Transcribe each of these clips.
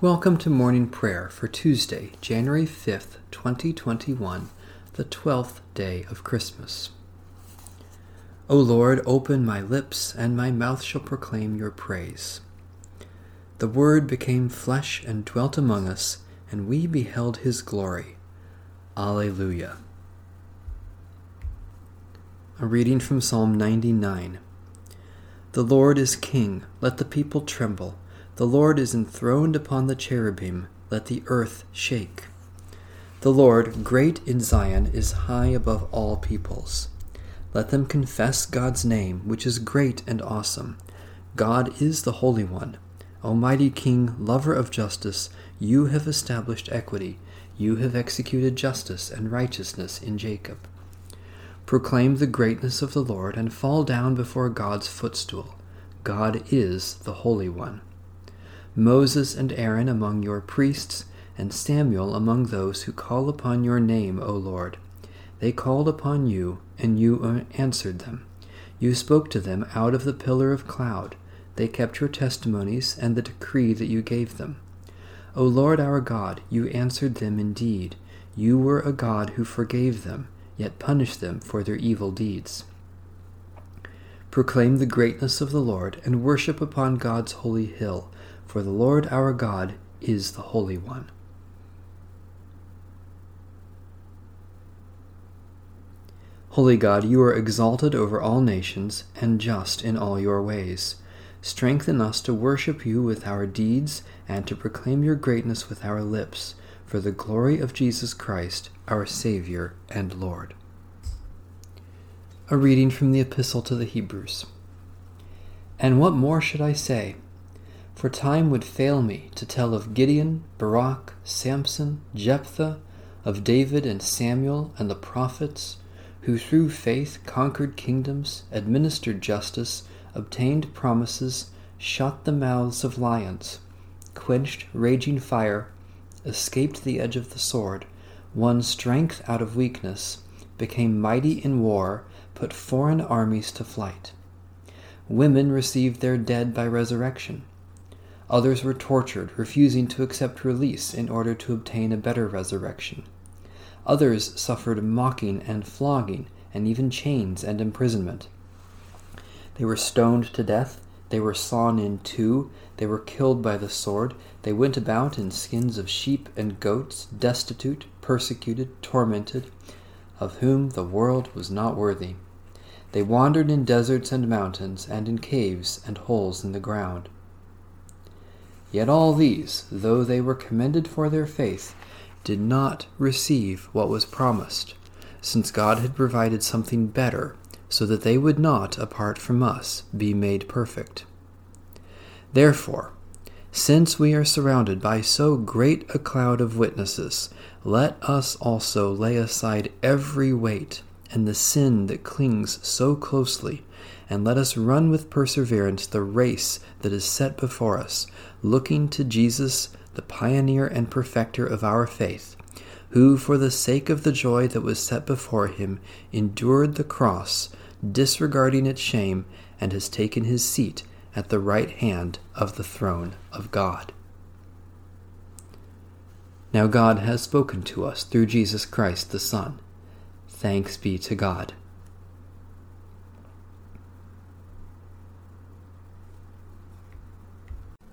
Welcome to morning prayer for Tuesday, January 5th, 2021, the 12th day of Christmas. O Lord, open my lips, and my mouth shall proclaim your praise. The Word became flesh and dwelt among us, and we beheld his glory. Alleluia. A reading from Psalm 99. The Lord is King, let the people tremble. The Lord is enthroned upon the cherubim, let the earth shake. The Lord, great in Zion, is high above all peoples. Let them confess God's name, which is great and awesome. God is the Holy One. Almighty King, lover of justice, you have established equity. You have executed justice and righteousness in Jacob. Proclaim the greatness of the Lord and fall down before God's footstool. God is the Holy One. Moses and Aaron among your priests, and Samuel among those who call upon your name, O Lord. They called upon you, and you uh, answered them. You spoke to them out of the pillar of cloud. They kept your testimonies and the decree that you gave them. O Lord our God, you answered them indeed. You were a God who forgave them, yet punished them for their evil deeds. Proclaim the greatness of the Lord, and worship upon God's holy hill for the Lord our God is the Holy One. Holy God, you are exalted over all nations and just in all your ways. Strengthen us to worship you with our deeds and to proclaim your greatness with our lips, for the glory of Jesus Christ, our Savior and Lord. A reading from the Epistle to the Hebrews. And what more should I say? For time would fail me to tell of Gideon, Barak, Samson, Jephthah, of David and Samuel and the prophets, who through faith conquered kingdoms, administered justice, obtained promises, shut the mouths of lions, quenched raging fire, escaped the edge of the sword, won strength out of weakness, became mighty in war, put foreign armies to flight. Women received their dead by resurrection Others were tortured, refusing to accept release in order to obtain a better resurrection. Others suffered mocking and flogging, and even chains and imprisonment. They were stoned to death, they were sawn in two, they were killed by the sword, they went about in skins of sheep and goats, destitute, persecuted, tormented, of whom the world was not worthy. They wandered in deserts and mountains, and in caves and holes in the ground. Yet all these, though they were commended for their faith, did not receive what was promised, since God had provided something better, so that they would not, apart from us, be made perfect. Therefore, since we are surrounded by so great a cloud of witnesses, let us also lay aside every weight and the sin that clings so closely, and let us run with perseverance the race that is set before us, looking to Jesus, the pioneer and perfecter of our faith, who, for the sake of the joy that was set before him, endured the cross, disregarding its shame, and has taken his seat at the right hand of the throne of God. Now God has spoken to us through Jesus Christ the Son. Thanks be to God.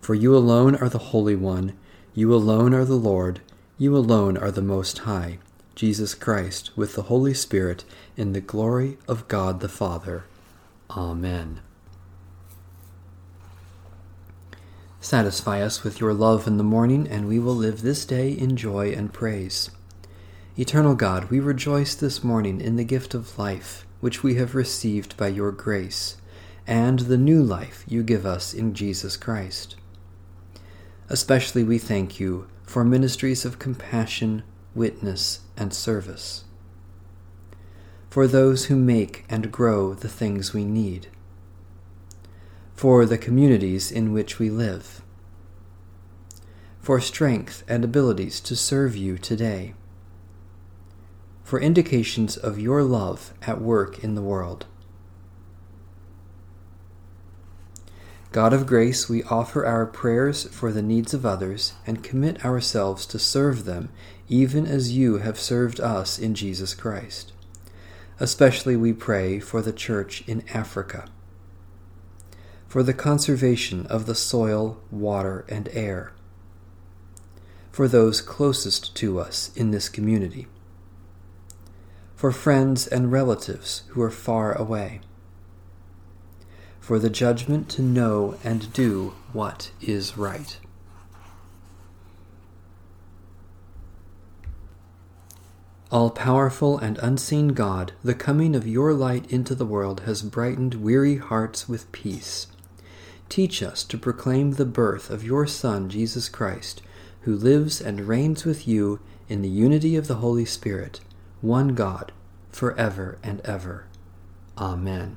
For you alone are the Holy One, you alone are the Lord, you alone are the Most High, Jesus Christ, with the Holy Spirit, in the glory of God the Father. Amen. Satisfy us with your love in the morning, and we will live this day in joy and praise. Eternal God, we rejoice this morning in the gift of life, which we have received by your grace, and the new life you give us in Jesus Christ. Especially we thank you for ministries of compassion, witness, and service. For those who make and grow the things we need. For the communities in which we live. For strength and abilities to serve you today. For indications of your love at work in the world. God of grace, we offer our prayers for the needs of others and commit ourselves to serve them, even as you have served us in Jesus Christ. Especially we pray for the Church in Africa, for the conservation of the soil, water, and air, for those closest to us in this community, for friends and relatives who are far away for the judgment to know and do what is right. All powerful and unseen God, the coming of your light into the world has brightened weary hearts with peace. Teach us to proclaim the birth of your Son, Jesus Christ, who lives and reigns with you in the unity of the Holy Spirit, one God, for ever and ever. Amen.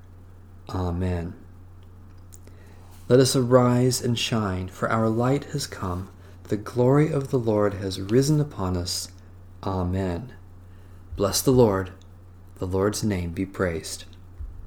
Amen. Let us arise and shine, for our light has come. The glory of the Lord has risen upon us. Amen. Bless the Lord. The Lord's name be praised.